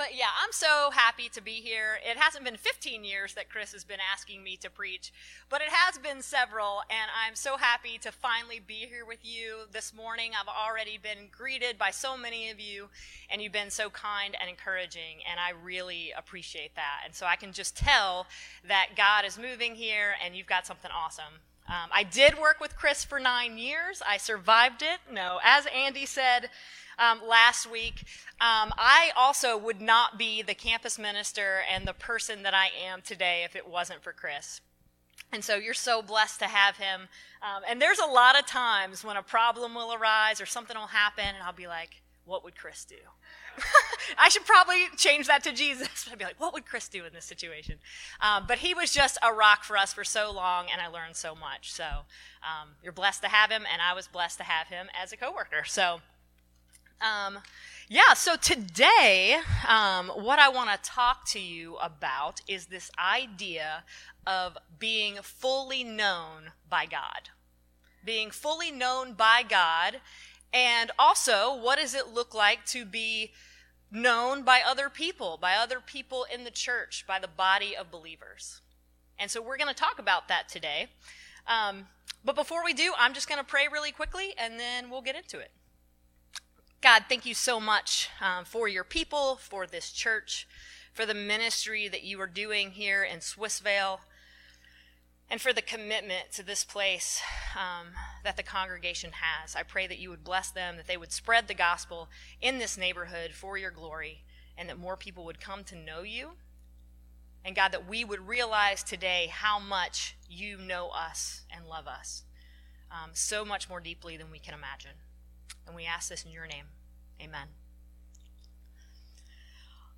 But yeah, I'm so happy to be here. It hasn't been 15 years that Chris has been asking me to preach, but it has been several, and I'm so happy to finally be here with you this morning. I've already been greeted by so many of you, and you've been so kind and encouraging, and I really appreciate that. And so I can just tell that God is moving here, and you've got something awesome. Um, I did work with Chris for nine years. I survived it. No, as Andy said, um, last week. Um, I also would not be the campus minister and the person that I am today if it wasn't for Chris. And so you're so blessed to have him. Um, and there's a lot of times when a problem will arise or something will happen, and I'll be like, what would Chris do? I should probably change that to Jesus. But I'd be like, what would Chris do in this situation? Um, but he was just a rock for us for so long, and I learned so much. So um, you're blessed to have him, and I was blessed to have him as a coworker. So um, yeah, so today, um, what I want to talk to you about is this idea of being fully known by God. Being fully known by God, and also, what does it look like to be known by other people, by other people in the church, by the body of believers? And so, we're going to talk about that today. Um, but before we do, I'm just going to pray really quickly, and then we'll get into it. God, thank you so much um, for your people, for this church, for the ministry that you are doing here in Swissvale, and for the commitment to this place um, that the congregation has. I pray that you would bless them, that they would spread the gospel in this neighborhood for your glory, and that more people would come to know you. And God, that we would realize today how much you know us and love us um, so much more deeply than we can imagine. And we ask this in your name. Amen.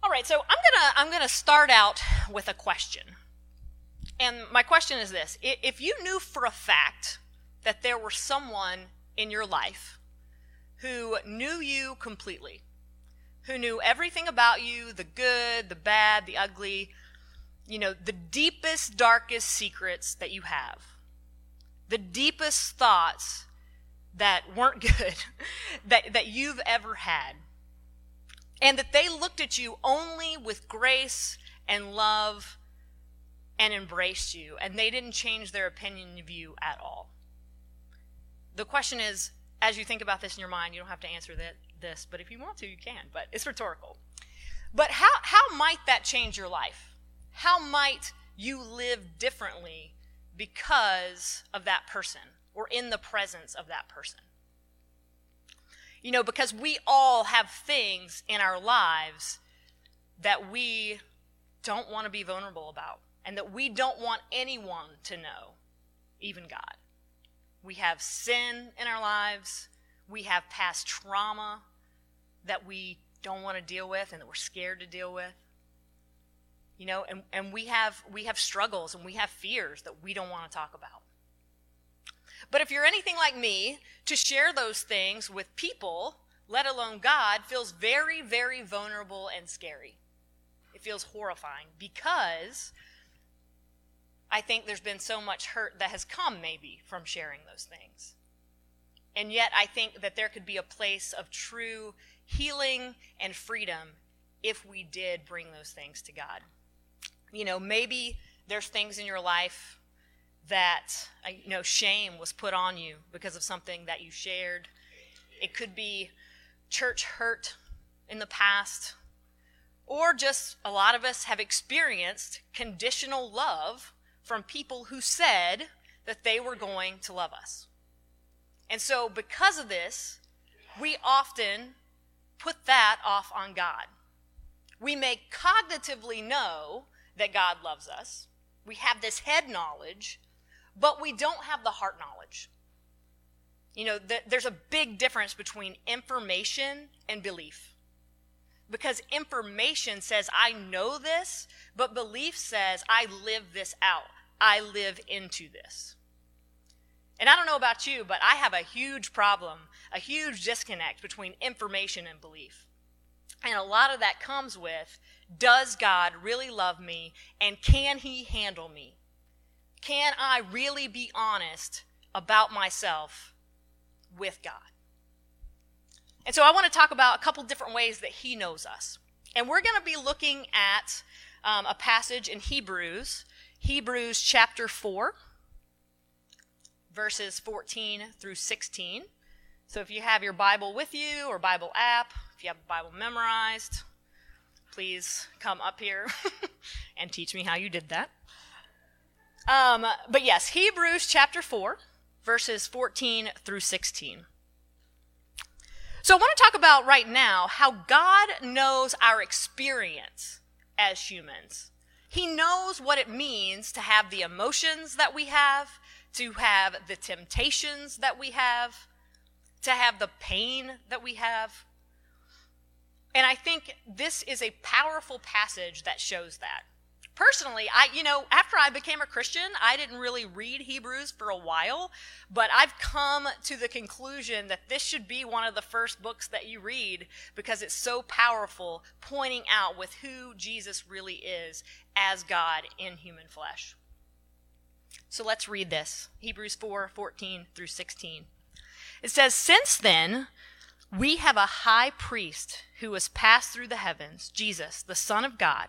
All right, so I'm gonna I'm gonna start out with a question, and my question is this: If you knew for a fact that there were someone in your life who knew you completely, who knew everything about you, the good, the bad, the ugly, you know, the deepest, darkest secrets that you have, the deepest thoughts that weren't good that, that you've ever had. And that they looked at you only with grace and love and embraced you, and they didn't change their opinion of you at all. The question is, as you think about this in your mind, you don't have to answer that, this, but if you want to, you can, but it's rhetorical. But how, how might that change your life? How might you live differently because of that person? Or in the presence of that person. You know, because we all have things in our lives that we don't want to be vulnerable about and that we don't want anyone to know, even God. We have sin in our lives, we have past trauma that we don't want to deal with and that we're scared to deal with. You know, and, and we have we have struggles and we have fears that we don't want to talk about. But if you're anything like me, to share those things with people, let alone God, feels very, very vulnerable and scary. It feels horrifying because I think there's been so much hurt that has come, maybe, from sharing those things. And yet, I think that there could be a place of true healing and freedom if we did bring those things to God. You know, maybe there's things in your life that uh, you know shame was put on you because of something that you shared. It could be church hurt in the past, or just a lot of us have experienced conditional love from people who said that they were going to love us. And so, because of this, we often put that off on God. We may cognitively know that God loves us. We have this head knowledge, but we don't have the heart knowledge. You know, the, there's a big difference between information and belief. Because information says, I know this, but belief says, I live this out. I live into this. And I don't know about you, but I have a huge problem, a huge disconnect between information and belief. And a lot of that comes with does God really love me and can he handle me? Can I really be honest about myself with God? And so I want to talk about a couple different ways that He knows us. And we're going to be looking at um, a passage in Hebrews, Hebrews chapter 4, verses 14 through 16. So if you have your Bible with you or Bible app, if you have the Bible memorized, please come up here and teach me how you did that. Um, but yes, Hebrews chapter 4, verses 14 through 16. So I want to talk about right now how God knows our experience as humans. He knows what it means to have the emotions that we have, to have the temptations that we have, to have the pain that we have. And I think this is a powerful passage that shows that personally, I, you know, after I became a Christian, I didn't really read Hebrews for a while, but I've come to the conclusion that this should be one of the first books that you read because it's so powerful, pointing out with who Jesus really is as God in human flesh. So let's read this Hebrews 4 14 through 16. It says, Since then, we have a high priest who has passed through the heavens, Jesus, the Son of God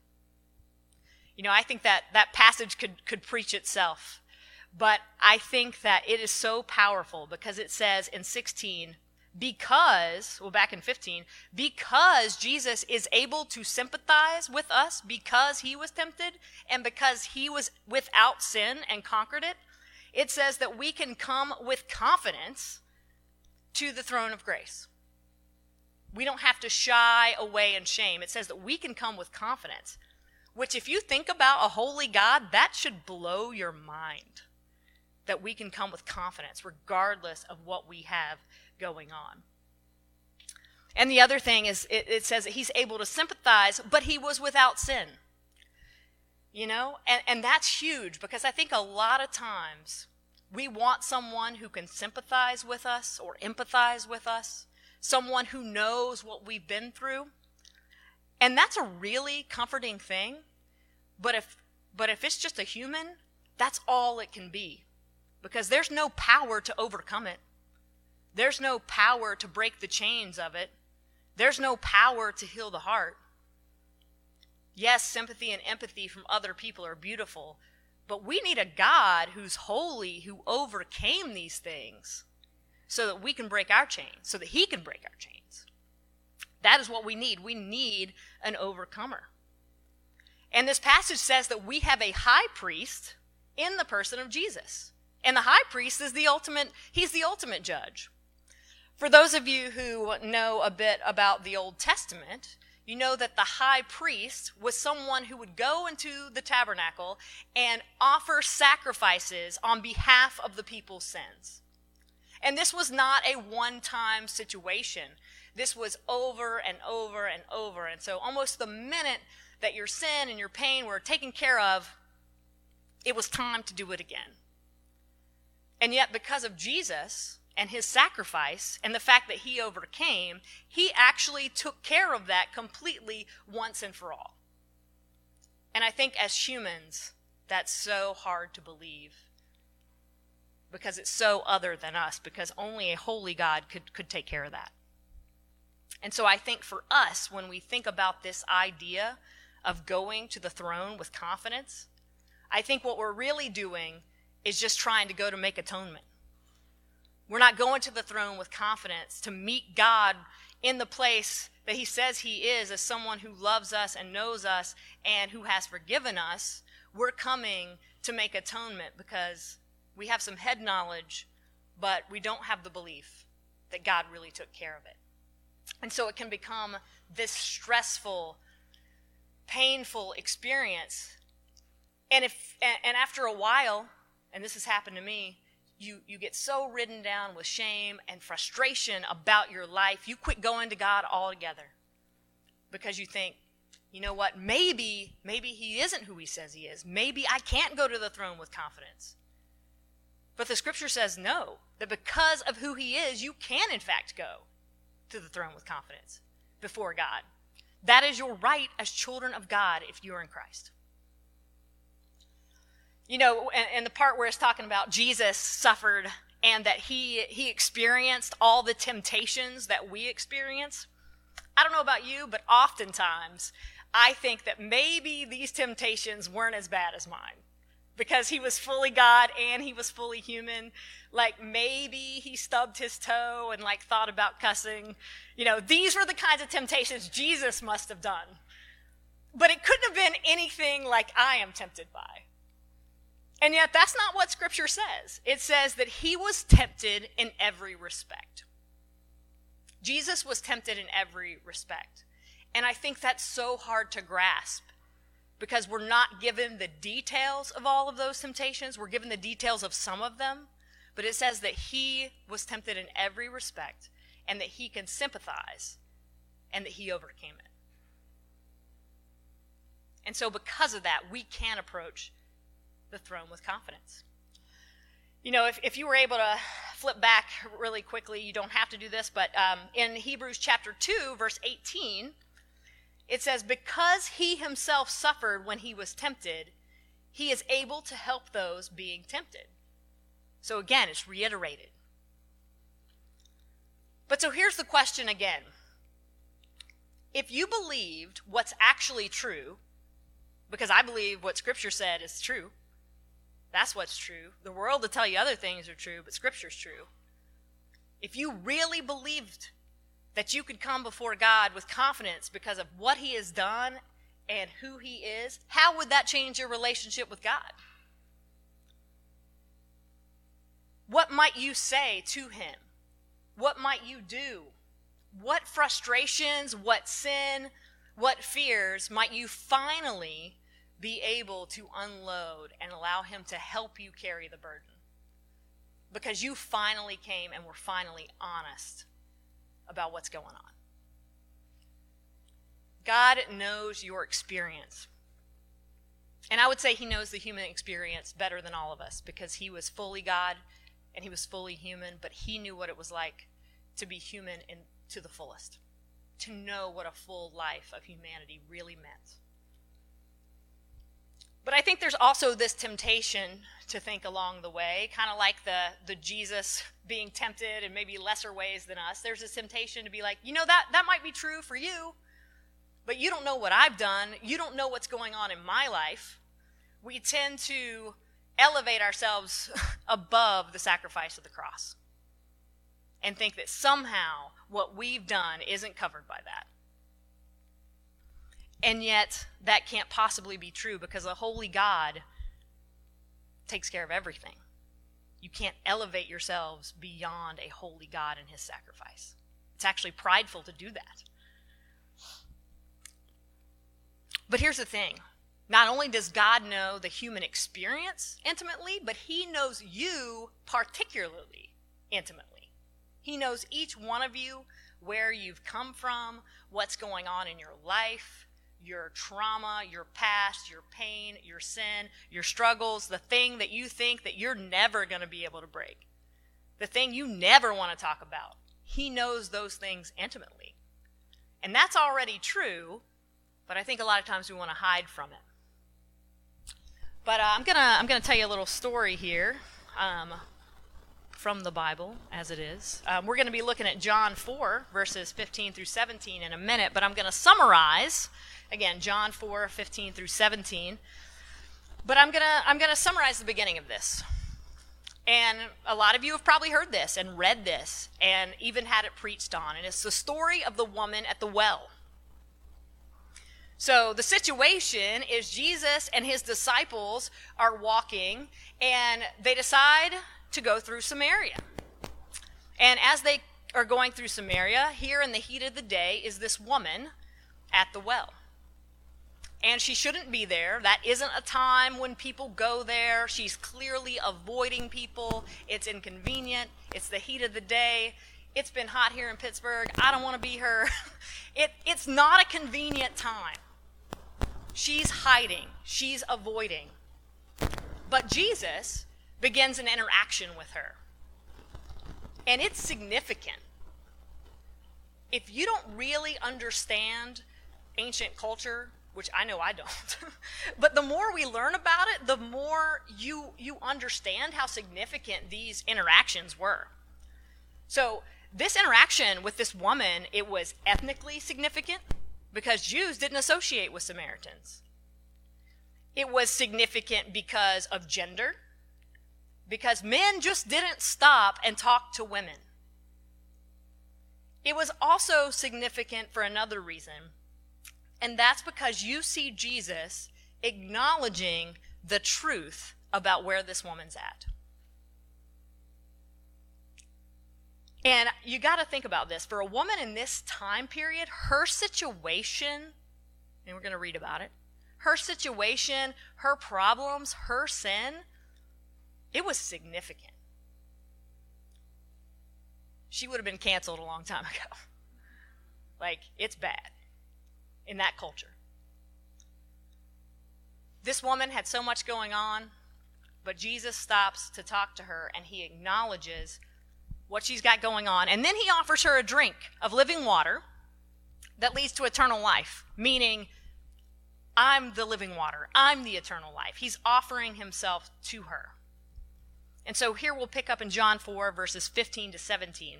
You know, I think that that passage could, could preach itself. But I think that it is so powerful because it says in 16, because, well, back in 15, because Jesus is able to sympathize with us because he was tempted and because he was without sin and conquered it, it says that we can come with confidence to the throne of grace. We don't have to shy away in shame. It says that we can come with confidence. Which, if you think about a holy God, that should blow your mind. That we can come with confidence regardless of what we have going on. And the other thing is, it, it says that he's able to sympathize, but he was without sin. You know? And, and that's huge because I think a lot of times we want someone who can sympathize with us or empathize with us, someone who knows what we've been through. And that's a really comforting thing. But if but if it's just a human, that's all it can be. Because there's no power to overcome it. There's no power to break the chains of it. There's no power to heal the heart. Yes, sympathy and empathy from other people are beautiful, but we need a God who's holy, who overcame these things so that we can break our chains, so that he can break our chains. That is what we need. We need an overcomer. And this passage says that we have a high priest in the person of Jesus. And the high priest is the ultimate, he's the ultimate judge. For those of you who know a bit about the Old Testament, you know that the high priest was someone who would go into the tabernacle and offer sacrifices on behalf of the people's sins. And this was not a one time situation. This was over and over and over. And so, almost the minute that your sin and your pain were taken care of, it was time to do it again. And yet, because of Jesus and his sacrifice and the fact that he overcame, he actually took care of that completely once and for all. And I think as humans, that's so hard to believe because it's so other than us, because only a holy God could, could take care of that. And so I think for us, when we think about this idea of going to the throne with confidence, I think what we're really doing is just trying to go to make atonement. We're not going to the throne with confidence to meet God in the place that He says He is as someone who loves us and knows us and who has forgiven us. We're coming to make atonement because we have some head knowledge, but we don't have the belief that God really took care of it. And so it can become this stressful, painful experience. And if and after a while, and this has happened to me, you, you get so ridden down with shame and frustration about your life, you quit going to God altogether because you think, you know what? Maybe, maybe he isn't who he says he is. Maybe I can't go to the throne with confidence. But the scripture says no, that because of who he is, you can in fact go to the throne with confidence before God. That is your right as children of God if you're in Christ. You know, and, and the part where it's talking about Jesus suffered and that he he experienced all the temptations that we experience. I don't know about you, but oftentimes I think that maybe these temptations weren't as bad as mine because he was fully God and he was fully human. Like maybe he stubbed his toe and like thought about cussing. You know, these were the kinds of temptations Jesus must have done. But it couldn't have been anything like I am tempted by. And yet that's not what scripture says. It says that he was tempted in every respect. Jesus was tempted in every respect. And I think that's so hard to grasp because we're not given the details of all of those temptations. We're given the details of some of them, but it says that he was tempted in every respect and that he can sympathize and that he overcame it. And so, because of that, we can approach the throne with confidence. You know, if, if you were able to flip back really quickly, you don't have to do this, but um, in Hebrews chapter 2, verse 18, it says, Because he himself suffered when he was tempted, he is able to help those being tempted. So again, it's reiterated. But so here's the question again. If you believed what's actually true, because I believe what Scripture said is true, that's what's true. The world will tell you other things are true, but Scripture's true. If you really believed that you could come before God with confidence because of what He has done and who He is, how would that change your relationship with God? What might you say to Him? What might you do? What frustrations, what sin, what fears might you finally be able to unload and allow Him to help you carry the burden? Because you finally came and were finally honest about what's going on. God knows your experience. And I would say he knows the human experience better than all of us because he was fully God and he was fully human, but he knew what it was like to be human in, to the fullest, to know what a full life of humanity really meant. But I think there's also this temptation to think along the way, kind of like the, the Jesus being tempted in maybe lesser ways than us. There's this temptation to be like, you know, that, that might be true for you, but you don't know what I've done. You don't know what's going on in my life. We tend to elevate ourselves above the sacrifice of the cross and think that somehow what we've done isn't covered by that. And yet, that can't possibly be true because a holy God takes care of everything. You can't elevate yourselves beyond a holy God and his sacrifice. It's actually prideful to do that. But here's the thing not only does God know the human experience intimately, but he knows you particularly intimately. He knows each one of you, where you've come from, what's going on in your life your trauma, your past, your pain, your sin, your struggles, the thing that you think that you're never going to be able to break, the thing you never want to talk about. He knows those things intimately. And that's already true, but I think a lot of times we want to hide from it. But uh, I'm going to I'm to tell you a little story here. Um, from the Bible as it is. Um, we're going to be looking at John 4, verses 15 through 17 in a minute, but I'm going to summarize Again, John 4, 15 through 17. But I'm going to I'm going to summarize the beginning of this. And a lot of you have probably heard this and read this and even had it preached on. And it's the story of the woman at the well. So the situation is Jesus and his disciples are walking and they decide to go through Samaria. And as they are going through Samaria, here in the heat of the day is this woman at the well and she shouldn't be there. That isn't a time when people go there. She's clearly avoiding people. It's inconvenient. It's the heat of the day. It's been hot here in Pittsburgh. I don't want to be her. It, it's not a convenient time She's hiding, she's avoiding. But Jesus begins an interaction with her. And it's significant. If you don't really understand ancient culture, which I know I don't, but the more we learn about it, the more you you understand how significant these interactions were. So, this interaction with this woman, it was ethnically significant because Jews didn't associate with Samaritans. It was significant because of gender, because men just didn't stop and talk to women. It was also significant for another reason, and that's because you see Jesus acknowledging the truth about where this woman's at. And you got to think about this. For a woman in this time period, her situation, and we're going to read about it, her situation, her problems, her sin, it was significant. She would have been canceled a long time ago. like, it's bad in that culture. This woman had so much going on, but Jesus stops to talk to her and he acknowledges what she's got going on. And then he offers her a drink of living water that leads to eternal life, meaning, I'm the living water, I'm the eternal life. He's offering himself to her. And so here we'll pick up in John 4, verses 15 to 17.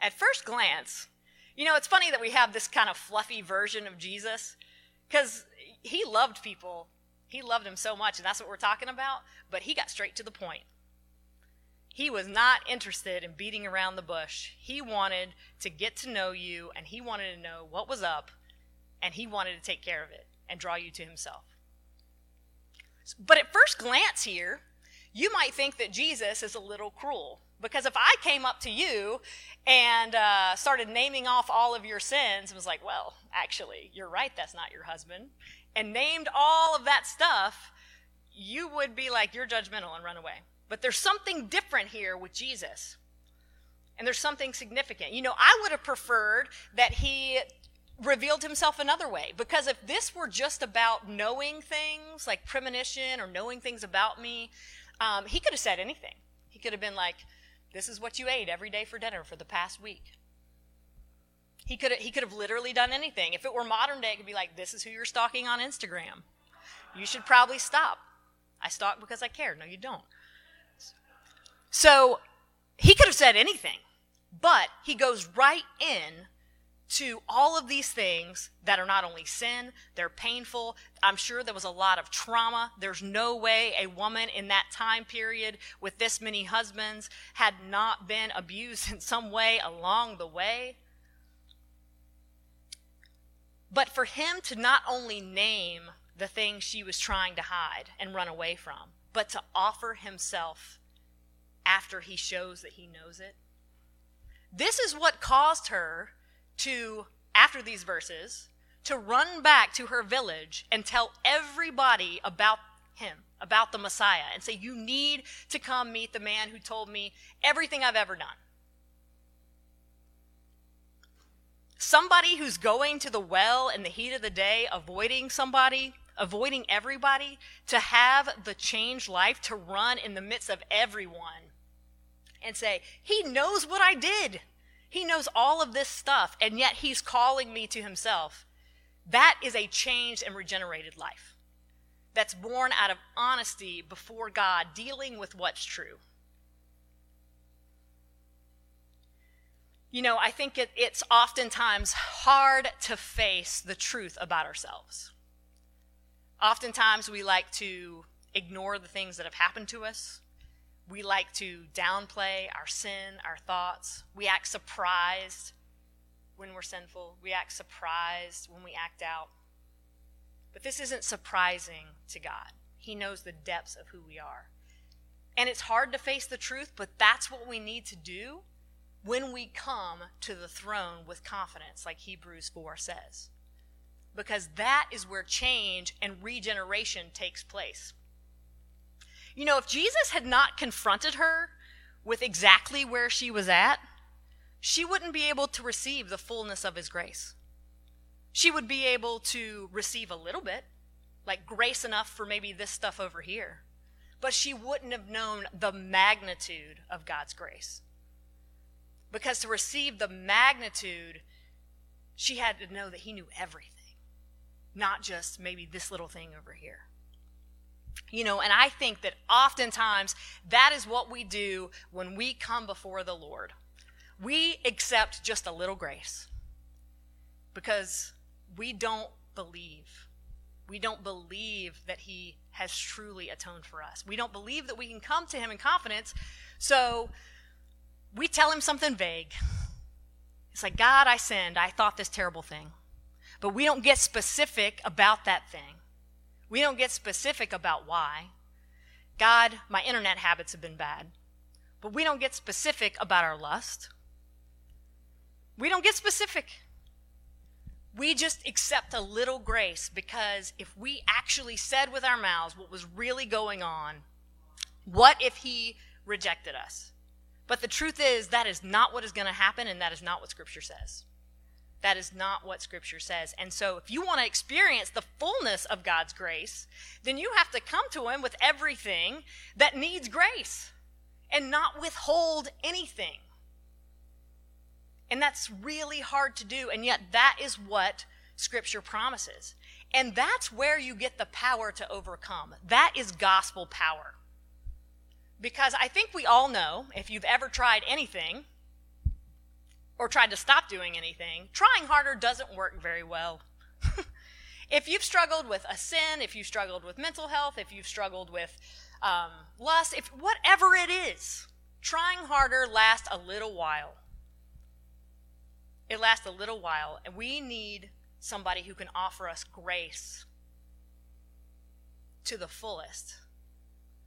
at first glance, you know, it's funny that we have this kind of fluffy version of Jesus because he loved people. He loved them so much, and that's what we're talking about, but he got straight to the point. He was not interested in beating around the bush. He wanted to get to know you and he wanted to know what was up and he wanted to take care of it and draw you to himself. But at first glance here, you might think that Jesus is a little cruel. Because if I came up to you and uh, started naming off all of your sins and was like, well, actually, you're right, that's not your husband, and named all of that stuff, you would be like, you're judgmental and run away. But there's something different here with Jesus. And there's something significant. You know, I would have preferred that he revealed himself another way. Because if this were just about knowing things, like premonition or knowing things about me, um, he could have said anything. He could have been like, This is what you ate every day for dinner for the past week. He could have, he could have literally done anything. If it were modern day, it could be like, This is who you're stalking on Instagram. You should probably stop. I stalk because I care. No, you don't. So he could have said anything, but he goes right in to all of these things that are not only sin, they're painful. I'm sure there was a lot of trauma. There's no way a woman in that time period with this many husbands had not been abused in some way along the way. But for him to not only name the things she was trying to hide and run away from, but to offer himself after he shows that he knows it. This is what caused her to, after these verses, to run back to her village and tell everybody about him, about the Messiah, and say, You need to come meet the man who told me everything I've ever done. Somebody who's going to the well in the heat of the day, avoiding somebody avoiding everybody, to have the changed life, to run in the midst of everyone and say, He knows what I did. He knows all of this stuff, and yet He's calling me to Himself. That is a changed and regenerated life that's born out of honesty before God, dealing with what's true. You know, I think it, it's oftentimes hard to face the truth about ourselves. Oftentimes, we like to ignore the things that have happened to us. We like to downplay our sin, our thoughts. We act surprised when we're sinful. We act surprised when we act out. But this isn't surprising to God. He knows the depths of who we are. And it's hard to face the truth, but that's what we need to do when we come to the throne with confidence, like Hebrews 4 says. Because that is where change and regeneration takes place. You know, if Jesus had not confronted her with exactly where she was at, she wouldn't be able to receive the fullness of his grace. She would be able to receive a little bit, like grace enough for maybe this stuff over here, but she wouldn't have known the magnitude of God's grace. Because to receive the magnitude, she had to know that he knew everything, not just maybe this little thing over here. You know, and I think that oftentimes that is what we do when we come before the Lord. We accept just a little grace because we don't believe. We don't believe that He has truly atoned for us. We don't believe that we can come to Him in confidence. So we tell Him something vague. It's like, God, I sinned. I thought this terrible thing. But we don't get specific about that thing. We don't get specific about why. God, my internet habits have been bad. But we don't get specific about our lust. We don't get specific. We just accept a little grace because if we actually said with our mouths what was really going on, what if He rejected us? But the truth is, that is not what is going to happen, and that is not what Scripture says. That is not what Scripture says. And so, if you want to experience the fullness of God's grace, then you have to come to Him with everything that needs grace and not withhold anything. And that's really hard to do, and yet that is what Scripture promises. And that's where you get the power to overcome. That is gospel power. Because I think we all know, if you've ever tried anything, or tried to stop doing anything, trying harder doesn't work very well. if you've struggled with a sin, if you've struggled with mental health, if you've struggled with um, lust, if whatever it is, trying harder lasts a little while. It lasts a little while, and we need somebody who can offer us grace to the fullest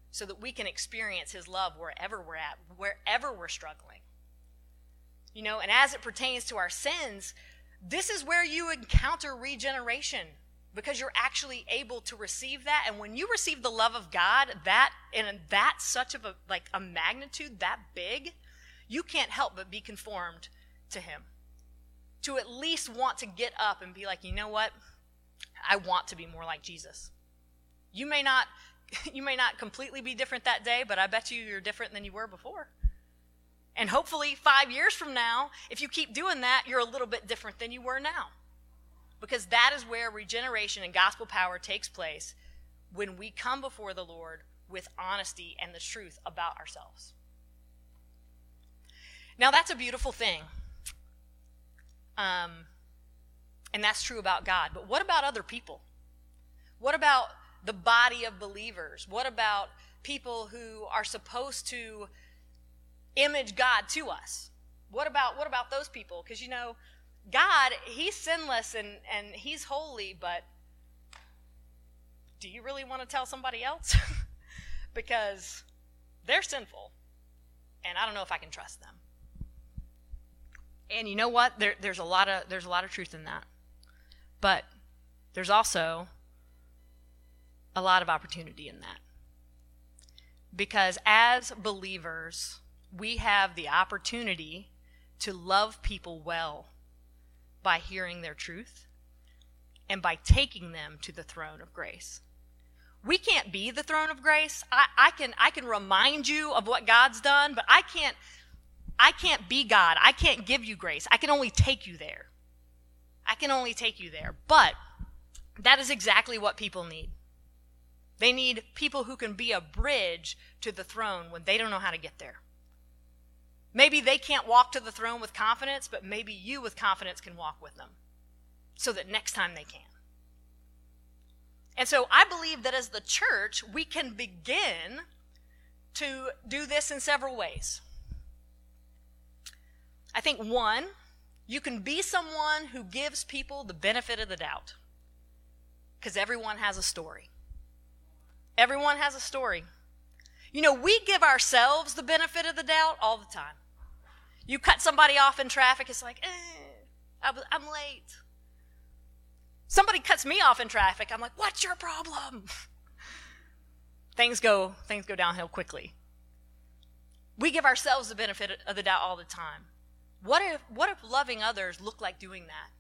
so that we can experience his love wherever we're at, wherever we're struggling. You know, and as it pertains to our sins, this is where you encounter regeneration because you're actually able to receive that. And when you receive the love of god that and that such of a like a magnitude that big you can't help but be conformed to him. To at least want to get up and be like you know what? I want to be more like jesus. You may not you may not completely be different that day but i bet you you're different than you were before and hopefully, five years from now, if you keep doing that, you're a little bit different than you were now. Because that is where regeneration and gospel power takes place when we come before the Lord with honesty and the truth about ourselves. Now, that's a beautiful thing. Um, and that's true about God. But what about other people? What about the body of believers? What about people who are supposed to image God to us. What about what about those people? Because you know, God, He's sinless and, and He's holy, but do you really want to tell somebody else? because they're sinful, and I don't know if I can trust them. And you know what? There, there's a lot of there's a lot of truth in that, but there's also a lot of opportunity in that. Because as believers, we have the opportunity to love people well by hearing their truth and by taking them to the throne of grace. We can't be the throne of grace. I, I, can I can remind you of what God's done, but I can't I can't be God. I can't give you grace. I can only take you there. I can only take you there. But that is exactly what people need. They need people who can be a bridge to the throne when they don't know how to get there. Maybe they can't walk to the throne with confidence, but maybe you with confidence can walk with them so that next time they can. And so I believe that as the church, we can begin to do this in several ways. I think one, you can be someone who gives people the benefit of the doubt. Because everyone has a story. Everyone has a story. You know, we give ourselves the benefit of the doubt all the time. You cut somebody off in traffic, it's like, eh, I'm late. Somebody cuts me off in traffic, I'm like, what's your problem? things go things go downhill quickly. We give ourselves the benefit of the doubt all the time. What if what if loving others looked like doing that?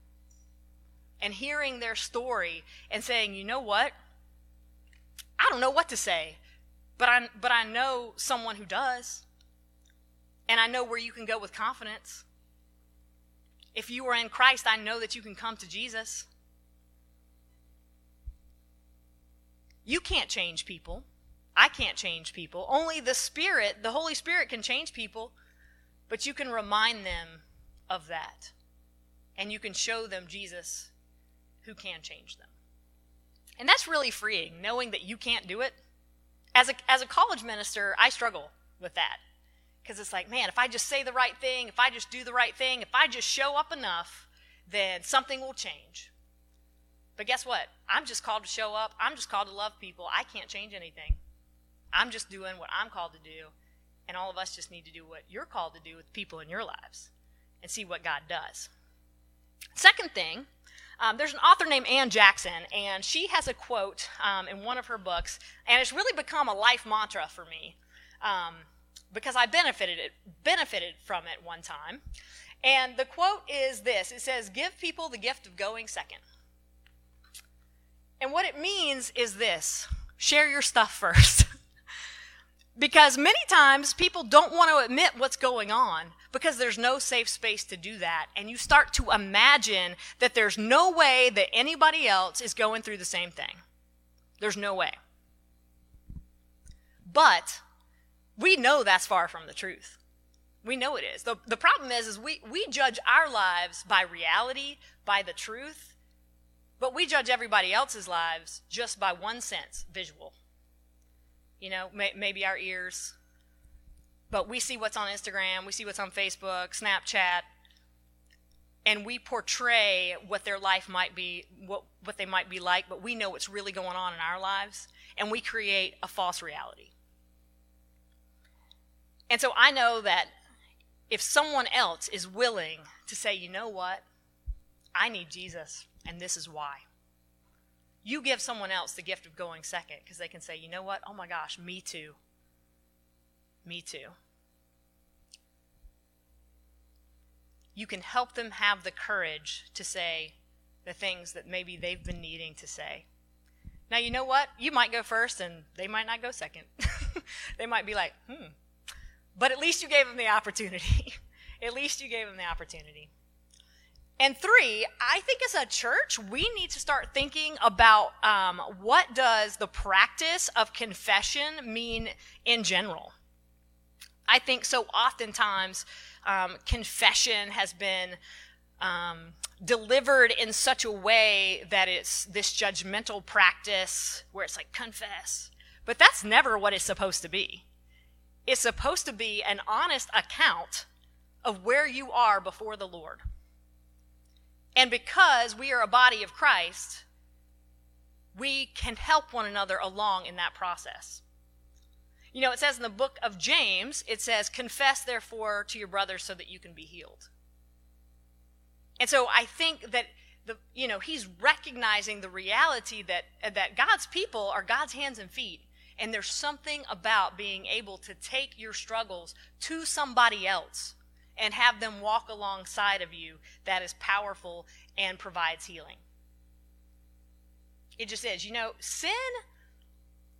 And hearing their story and saying, "You know what? I don't know what to say, but I but I know someone who does. And I know where you can go with confidence. If you are in Christ, I know that you can come to Jesus. You can't change people. I can't change people. Only the Spirit, the Holy Spirit, can change people, but you can remind them of that. And you can show them Jesus who can change them. And that's really freeing, knowing that you can't do it. As a, as a college minister, I struggle with that. Because it's like, man, if I just say the right thing, if I just do the right thing, if I just show up enough, then something will change. But guess what? I'm just called to show up. I'm just called to love people. I can't change anything. I'm just doing what I'm called to do. And all of us just need to do what you're called to do with people in your lives and see what God does. Second thing, um, there's an author named Ann Jackson, and she has a quote um, in one of her books, and it's really become a life mantra for me um, because I benefited it, benefited from it one time. And the quote is this: It says, "Give people the gift of going second. And what it means is this share your stuff first. because many times people don't want to admit what's going on because there's no safe space to do that. And you start to imagine that there's no way that anybody else is going through the same thing. There's no way. But we know that's far from the truth. We know it is. The, the problem is, is we, we judge our lives by reality, by the truth, but we judge everybody else's lives just by one sense visual. You know, may, maybe our ears. But we see what's on Instagram, we see what's on Facebook, Snapchat, and we portray what their life might be, what, what they might be like, but we know what's really going on in our lives, and we create a false reality. And so I know that if someone else is willing to say, you know what, I need Jesus and this is why. You give someone else the gift of going second because they can say, you know what? Oh my gosh, me too. Me too. You can help them have the courage to say the things that maybe they've been needing to say. Now, you know what? You might go first and they might not go second. they might be like, hmm. But at least you gave them the opportunity. at least you gave them the opportunity. And three, I think as a church, we need to start thinking about um, what does the practice of confession mean in general. I think so oftentimes um, confession has been um, delivered in such a way that it's this judgmental practice where it's like confess. But that's never what it's supposed to be. It's supposed to be an honest account of where you are before the Lord. And because we are a body of Christ, we can help one another along in that process. You know, it says in the book of James, it says, Confess therefore to your brothers so that you can be healed. And so I think that the you know, he's recognizing the reality that that God's people are God's hands and feet. And there's something about being able to take your struggles to somebody else and have them walk alongside of you that is powerful and provides healing. It just is. You know, sin,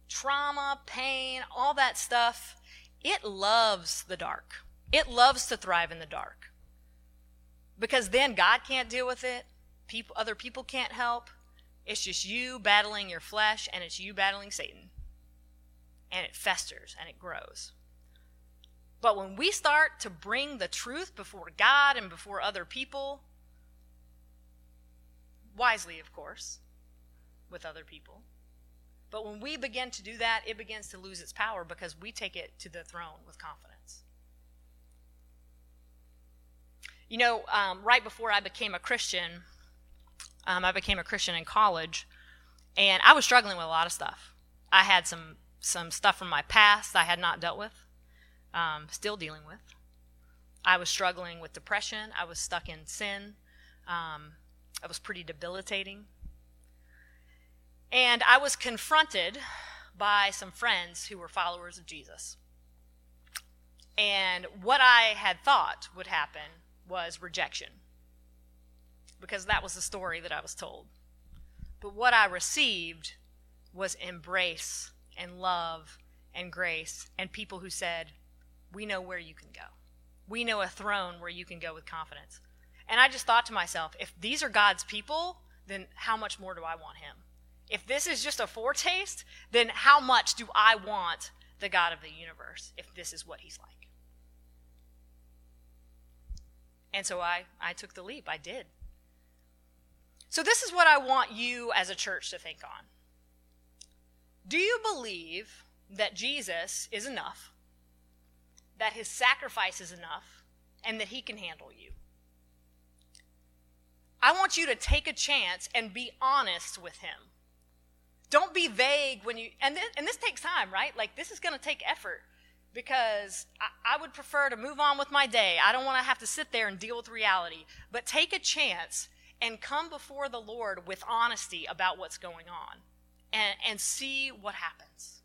trauma, pain, all that stuff, it loves the dark. It loves to thrive in the dark. Because then God can't deal with it, people other people can't help. It's just you battling your flesh and it's you battling Satan. And it festers and it grows. But when we start to bring the truth before God and before other people, wisely, of course, with other people, but when we begin to do that, it begins to lose its power because we take it to the throne with confidence. You know, um, right before I became a Christian, um, I became a Christian in college, And I was struggling with a lot of stuff. I had some some stuff from my past I had not dealt with, um, still dealing with. I was struggling with depression. I was stuck in sin. Um, it was pretty debilitating. And I was confronted by some friends who were followers of Jesus. And what I had thought would happen was rejection, because that was the story that I was told. But what I received was embrace and love and grace and people who said, We know where you can go. We know a throne where you can go with confidence. And I just thought to myself, if these are God's people, then how much more do I want Him? If this is just a foretaste, then how much do I want the God of the universe if this is what He's like? And so I, I took the leap. I did. So, this is what I want you as a church to think on. Do you believe that Jesus is enough, that his sacrifice is enough, and that he can handle you? I want you to take a chance and be honest with him. Don't be vague when you, and this, and this takes time, right? Like, this is going to take effort because I, I, would prefer to move on with my day. I don't want to have to sit there and deal with reality. But take a chance and come before the Lord with honesty about what's going on and, and see what happens.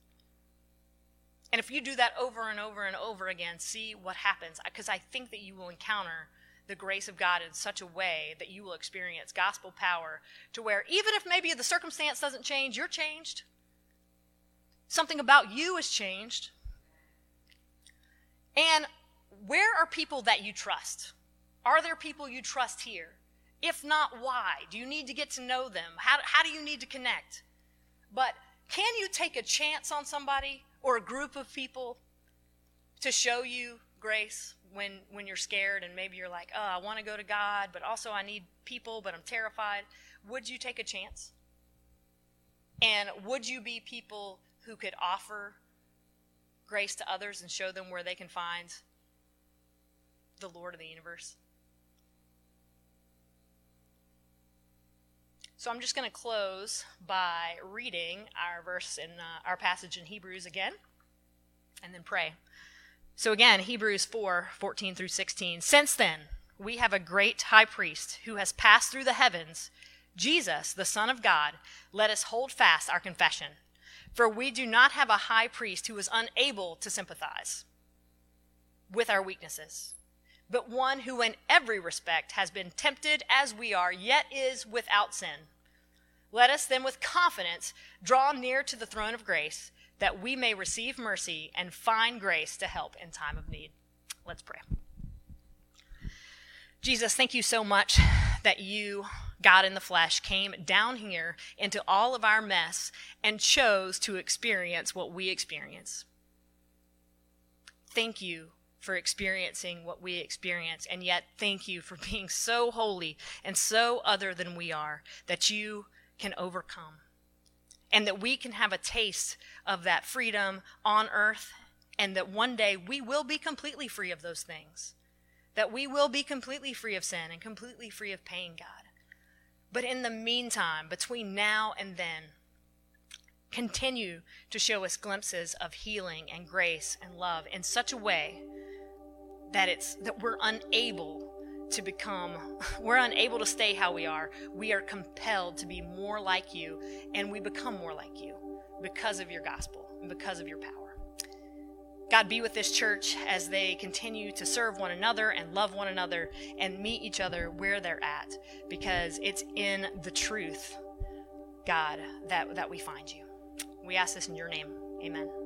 And if you do that over and over and over again, see what happens. Because I think that you will encounter the grace of God in such a way that you will experience gospel power to where even if maybe the circumstance doesn't change, you're changed. Something about you is changed and where are people that you trust? Are there people you trust here? If not, why? Do you need to get to know them? How, how do you need to connect? But can you take a chance on somebody or a group of people to show you grace when, when you're scared and maybe you're like, oh, I want to go to God, but also I need people, but I'm terrified? Would you take a chance? And would you be people who could offer grace to others and show them where they can find the Lord of the universe. So I'm just going to close by reading our verse in uh, our passage in Hebrews again and then pray. So again, Hebrews 4 14 through 16. Since then, we have a great high priest who has passed through the heavens, Jesus, the Son of God. Let us hold fast our confession. For we do not have a high priest who is unable to sympathize with our weaknesses, but one who in every respect has been tempted as we are, yet is without sin. Let us then with confidence draw near to the throne of grace, that we may receive mercy and find grace to help in time of need. Let's pray. Jesus, thank you so much that you God in the flesh, came down here into all of our mess and chose to experience what we experience. Thank you for experiencing what we experience, and yet thank you for being so holy and so other than we are that you can overcome. And that we can have a taste of that freedom on earth, and that one day we will be completely free of those things. That we will be completely free of sin and completely free of pain, God. But in the meantime, between now and then, continue to show us glimpses of healing and grace and love in such a way that it's that we're unable to become we're unable to stay how we are we are compelled to be more like you and we become more like you because of your gospel and because of your power God, be with this church as they continue to serve one another and love one another and meet each other where they're at, because it's in the truth, God, that, that we find you. We ask this in your name. Amen.